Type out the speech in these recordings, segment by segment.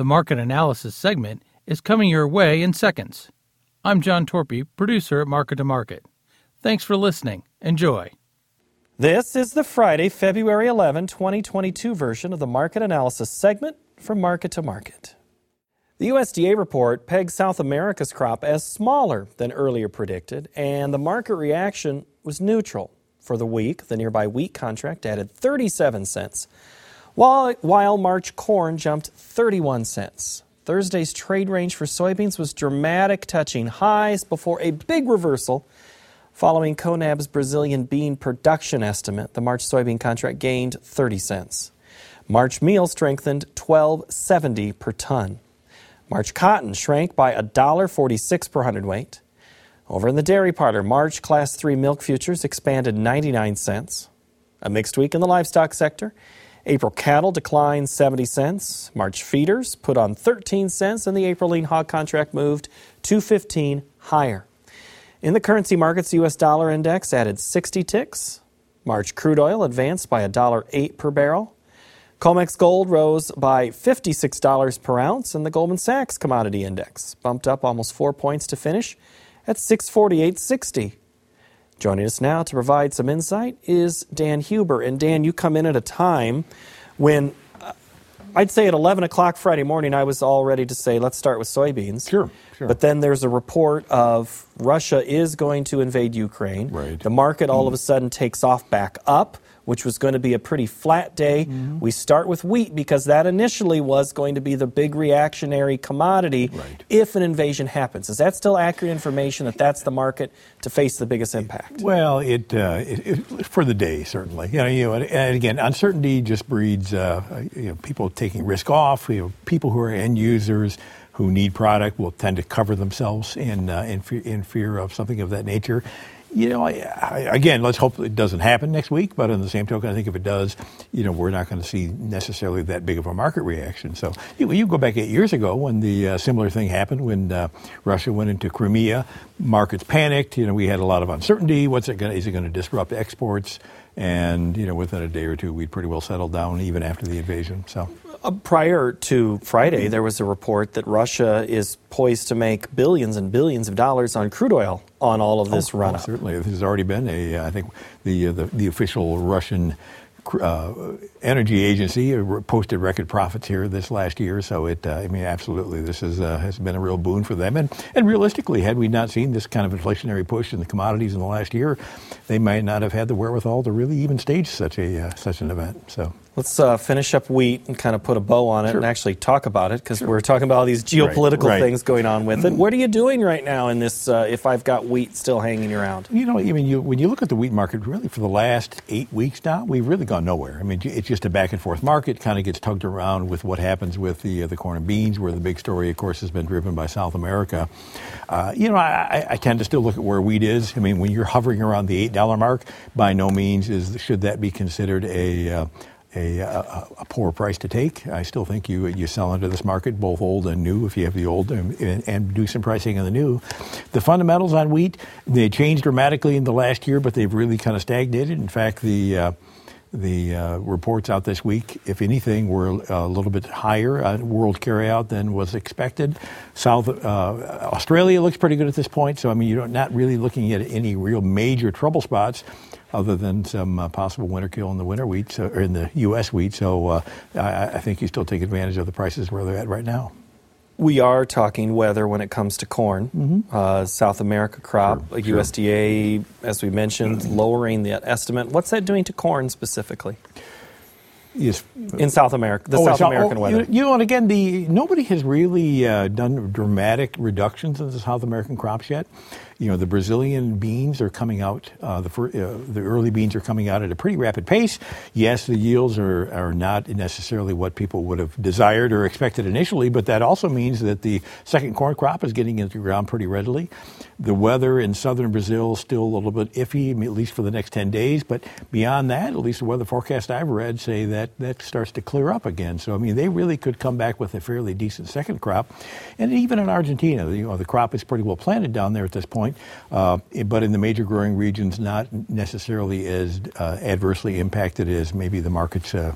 The market analysis segment is coming your way in seconds. I'm John Torpy, producer at Market to Market. Thanks for listening. Enjoy. This is the Friday, February 11, 2022 version of the market analysis segment from Market to Market. The USDA report pegs South America's crop as smaller than earlier predicted, and the market reaction was neutral. For the week, the nearby wheat contract added 37 cents, while, while March corn jumped 31 cents. Thursday's trade range for soybeans was dramatic, touching highs before a big reversal. Following CONAB's Brazilian bean production estimate, the March soybean contract gained 30 cents. March meal strengthened 12.70 per ton. March cotton shrank by $1.46 per hundredweight. Over in the dairy parlor, March Class 3 milk futures expanded 99 cents. A mixed week in the livestock sector. April cattle declined 70 cents. March feeders put on 13 cents, and the April lean hog contract moved 215 higher. In the currency markets, U.S. dollar index added 60 ticks. March crude oil advanced by $1.08 per barrel. COMEX gold rose by $56 per ounce, and the Goldman Sachs commodity index bumped up almost four points to finish at 648.60. Joining us now to provide some insight is Dan Hueber. And Dan, you come in at a time when uh, I'd say at 11 o'clock Friday morning, I was all ready to say, let's start with soybeans. Sure, sure. But then there's a report of Russia is going to invade Ukraine. Right. The market all of a sudden takes off back up which was going to be a pretty flat day. Mm-hmm. We start with wheat because that initially was going to be the big reactionary commodity right. if an invasion happens. Is that still accurate information that that's the market to face the biggest impact? Well, it, uh, it, it for the day certainly. You know, you know, and again, uncertainty just breeds uh, you know, people taking risk off. You know, people who are end users who need product will tend to cover themselves in uh, in, fe- in fear of something of that nature you know, I, I, again, let's hope it doesn't happen next week. But on the same token, I think if it does, you know, we're not going to see necessarily that big of a market reaction. So you, you go back eight years ago when the uh, similar thing happened when uh, Russia went into Crimea, markets panicked. You know, we had a lot of uncertainty. What's it going? Is it going to disrupt exports? And you know, within a day or two, we'd pretty well settled down, even after the invasion. So. Uh, prior to Friday, there was a report that Russia is poised to make billions and billions of dollars on crude oil on all of this oh, run up. Oh, certainly, this has already been a. I think the uh, the, the official Russian uh, energy agency posted record profits here this last year. So it, uh, I mean, absolutely, this is, uh, has been a real boon for them. And, and realistically, had we not seen this kind of inflationary push in the commodities in the last year, they might not have had the wherewithal to really even stage such a uh, such an event. So. Let's uh, finish up wheat and kind of put a bow on it sure. and actually talk about it because sure. we're talking about all these geopolitical right, right. things going on with it. What are you doing right now in this? Uh, if I've got wheat still hanging around, you know, I mean, you, when you look at the wheat market, really for the last eight weeks now, we've really gone nowhere. I mean, it's just a back and forth market. Kind of gets tugged around with what happens with the uh, the corn and beans, where the big story, of course, has been driven by South America. Uh, you know, I, I, tend to still look at where wheat is. I mean, when you're hovering around the eight dollar mark, by no means is should that be considered a uh, a, a, a, poor price to take. I still think you you sell into this market, both old and new, if you have the old, and, and, do some pricing on the new. The fundamentals on wheat they changed dramatically in the last year, but they've really kind of stagnated. In fact, the uh, the uh, reports out this week, if anything, were a little bit higher on world carryout than was expected. South uh, Australia looks pretty good at this point, so I mean you're not really looking at any real major trouble spots other than some uh, possible winter kill in the winter wheat, so, or in the U.S. wheat. So uh, I, I, think you still take advantage of the prices where they're at right now. We are talking weather when it comes to corn. Mm-hmm. Uh, South America crop, sure, USDA, sure. as we mentioned, lowering the estimate. What's that doing to corn specifically? Yes. In South America, the oh, South American oh, weather. You know, and again, the nobody has really uh, done dramatic reductions in the South American crops yet you know, the Brazilian beans are coming out, uh, the, uh, the early beans are coming out at a pretty rapid pace. Yes, the yields are, are not necessarily what people would have desired or expected initially, but that also means that the second corn crop is getting into the ground pretty readily. The weather in southern Brazil is still a little bit iffy, at least for the next 10 days, but beyond that, at least the weather forecast I've read say that that starts to clear up again. So, I mean, they really could come back with a fairly decent second crop. And even in Argentina, you know, the crop is pretty well planted down there at this point point, uh, but in the major growing regions, not necessarily as uh, adversely impacted as maybe the markets uh,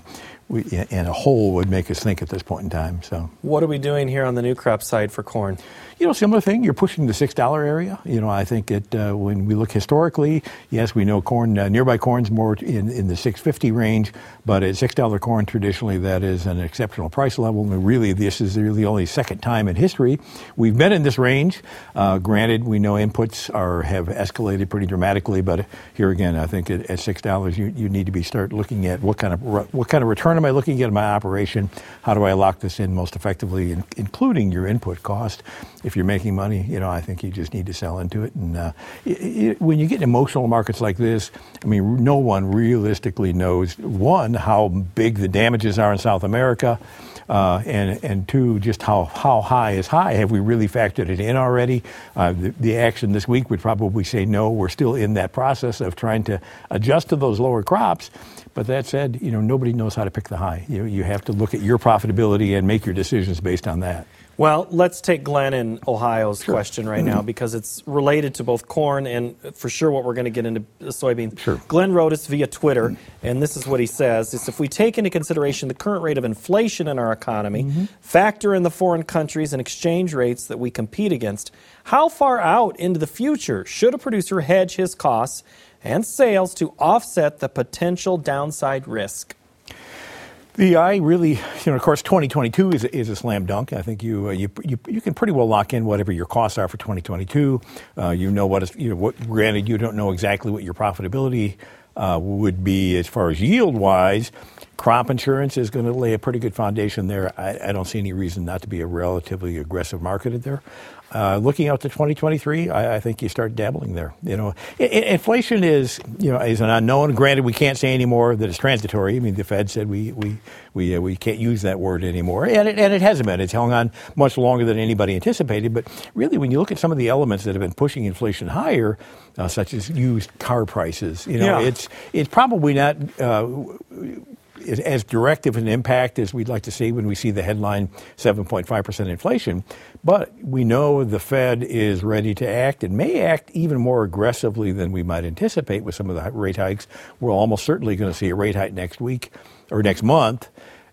we, in a whole would make us think at this point in time. So, what are we doing here on the new crop side for corn? You know, similar thing. You're pushing the six dollar area. You know, I think that uh, when we look historically, yes, we know corn uh, nearby corn's more in, in the six fifty range, but at six dollar corn traditionally that is an exceptional price level. And really, this is really only second time in history we've been in this range. Uh, granted, we know inputs are have escalated pretty dramatically, but here again, I think at, at six dollars, you, you need to be start looking at what kind of what kind of return am I looking at in my operation? How do I lock this in most effectively, in, including your input cost? if you're making money, you know, I think you just need to sell into it. And uh, it, it, when you get emotional markets like this, I mean, no one realistically knows one how big the damages are in South America. Uh, and and two, just how, how high is high? Have we really factored it in already? Uh, the, the, action this week would probably say no. We're still in that process of trying to adjust to those lower crops. But that said, you know nobody knows how to pick the high. You you have to look at your profitability and make your decisions based on that. Well, let's take Glenn in Ohio's sure. question right now because it's related to both corn and for sure what we're going to get into soybeans. Sure. Glenn wrote us via Twitter, and this is what he says: "Is if we take into consideration the current rate of inflation in our economy, mm-hmm. factor in the foreign countries and exchange rates that we compete against, how far out into the future should a producer hedge his costs and sales to offset the potential downside risk?" The I really, you know, of course, 2022 is a, is a slam dunk. I think you, uh, you, you you can pretty well lock in whatever your costs are for 2022. Uh, you know what is, you know, what, granted, you don't know exactly what your profitability uh, would be as far as yield wise. Crop insurance is going to lay a pretty good foundation there. I, I, don't see any reason not to be a relatively aggressive market there. Uh, looking out to 2023, I, I, think you start dabbling there. You know, I, inflation is you know is an unknown. Granted, we can't say anymore that it's transitory. I mean, the Fed said we we we uh, we can't use that word anymore, and it, and it hasn't been. It's hung on much longer than anybody anticipated. But really, when you look at some of the elements that have been pushing inflation higher, uh, such as used car prices, you know, yeah. it's it's probably not uh, as direct of an impact as we'd like to see when we see the headline 7.5% inflation. But we know the Fed is ready to act and may act even more aggressively than we might anticipate with some of the rate hikes. We're almost certainly going to see a rate hike next week or next month.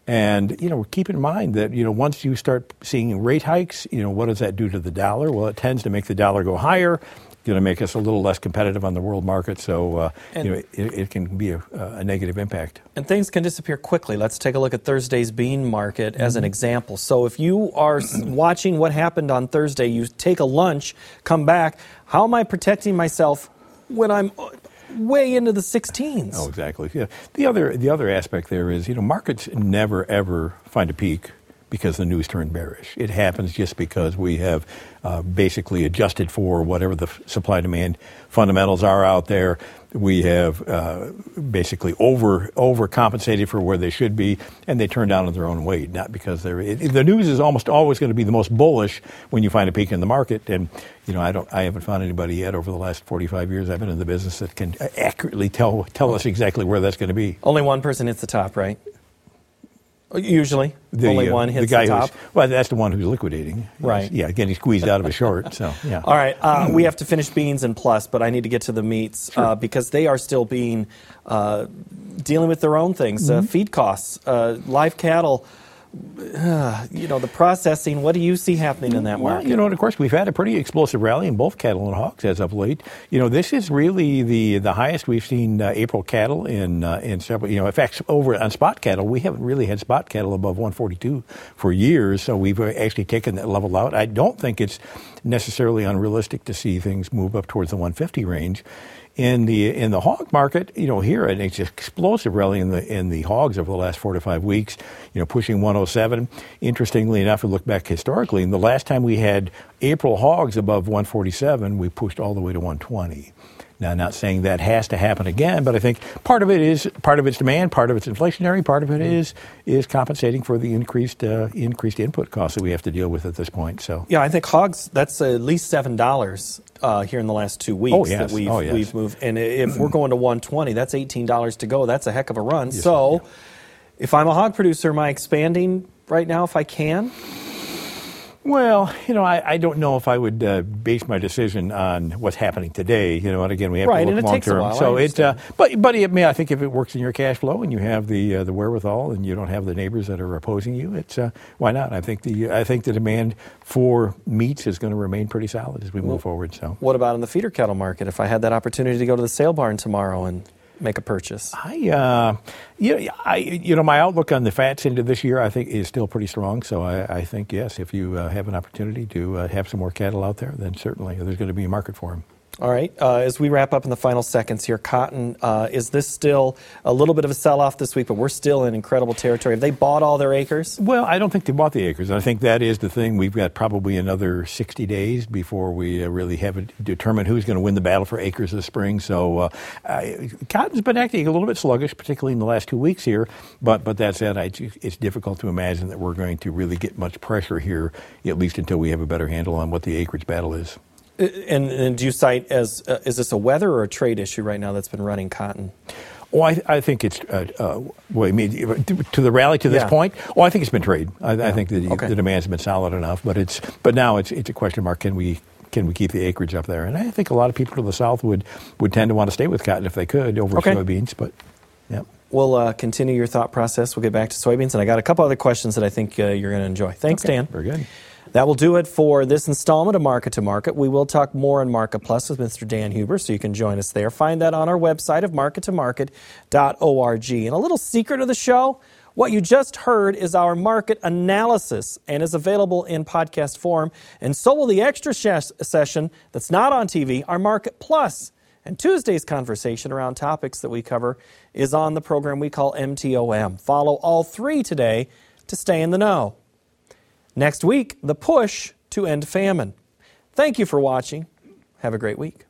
And you know, keep in mind that you know once you start seeing rate hikes, you know what does that do to the dollar? Well, it tends to make the dollar go higher going to make us a little less competitive on the world market. So, uh, you know, it, it, can be a, a, negative impact. And things can disappear quickly. Let's take a look at Thursday's bean market as mm-hmm. an example. So, if you are watching what happened on Thursday, you take a lunch, come back. How am I protecting myself when I'm way into the 16s? Oh, exactly. Yeah. The other the other aspect there is, you know, markets never ever find a peak because the news turned bearish. It happens just because we have uh, basically adjusted for whatever the supply demand fundamentals are out there. We have uh, basically over overcompensated for where they should be, and they turn down on their own weight. Not because they're it, the news is almost always going to be the most bullish when you find a peak in the market. And you know, I don't, I haven't found anybody yet over the last 45 years I've been in the business that can accurately tell tell us exactly where that's going to be. Only one person hits the top, right? Usually, the, only uh, one hits the, guy the top. well, that's the one who's liquidating. Right. Yeah, getting squeezed out of a short. So, yeah. All right. Uh, we have to finish beans and plus, but I need to get to the meats sure. uh, because they are still being uh, dealing with their own things. Uh, mm-hmm. feed costs, uh, live cattle you know, the processing, what do you see happening in that well, market? You know, and of course, we've had a pretty explosive rally in both cattle and hogs as of late. You know, this is really the the highest we've seen uh, April cattle in uh, in several. You know, in fact, over on spot cattle, we haven't really had spot cattle above 142 for years. So we've actually taken that level out. I don't think it's necessarily unrealistic to see things move up towards the 150 range in the in the hog market, you know, here an explosive rally in the in the hogs over the last four to five weeks. You know, pushing 107. Interestingly enough, we look back historically, and the last time we had April hogs above 147, we pushed all the way to 120. Now, not saying that has to happen again, but I think part of it is part of its demand, part of it's inflationary, part of it is is compensating for the increased uh, increased input costs that we have to deal with at this point. So, yeah, I think hogs that's at least seven dollars uh, here in the last two weeks oh, yes. that we've oh, yes. we've moved, and if we're going to 120, that's eighteen dollars to go. That's a heck of a run. Yes, so, yeah. if I'm a hog producer, am I expanding right now if I can? Well, you know, I, I don't know if I would uh, base my decision on what's happening today. You know, and again, we have right, to look long term. So it, uh, but but I mean, I think if it works in your cash flow and you have the uh, the wherewithal and you don't have the neighbors that are opposing you, it's uh, why not? I think the I think the demand for meats is going to remain pretty solid as we move forward. So, what about in the feeder cattle market? If I had that opportunity to go to the sale barn tomorrow and make a purchase? I, uh, you know, I, you know, my outlook on the fats into this year, I think, is still pretty strong. So I, I think yes, if you uh, have an opportunity to uh, have some more cattle out there, then certainly there's going to be a market for them. All right. Uh, as we wrap up in the final seconds here, cotton, uh, is this still a little bit of a sell off this week, but we're still in incredible territory? Have they bought all their acres? Well, I don't think they bought the acres. I think that is the thing. We've got probably another 60 days before we uh, really have it determined who's going to win the battle for acres this spring. So uh, cotton's been acting a little bit sluggish, particularly in the last two weeks here. But, but that said, I, it's difficult to imagine that we're going to really get much pressure here, at least until we have a better handle on what the acreage battle is. And, and do you cite as uh, is this a weather or a trade issue right now that's been running cotton? Well, I, I think it's. Uh, uh, well, I mean, to the rally to this yeah. point. Oh, I think it's been trade. I, yeah. I think the, okay. the demand's been solid enough, but it's. But now it's it's a question mark. Can we can we keep the acreage up there? And I think a lot of people to the south would would tend to want to stay with cotton if they could over okay. soybeans. But yeah. We'll uh, continue your thought process. We'll get back to soybeans, and I got a couple other questions that I think uh, you're going to enjoy. Thanks, okay. Dan. Very good. That will do it for this installment of Market to Market. We will talk more on Market Plus with Mr. Dan Hueber, so you can join us there. Find that on our website of markettomarket.org. And a little secret of the show what you just heard is our market analysis and is available in podcast form. And so will the extra session that's not on TV, our Market Plus. And Tuesday's conversation around topics that we cover is on the program we call MTOM. Follow all three today to stay in the know. Next week, the push to end famine. Thank you for watching. Have a great week.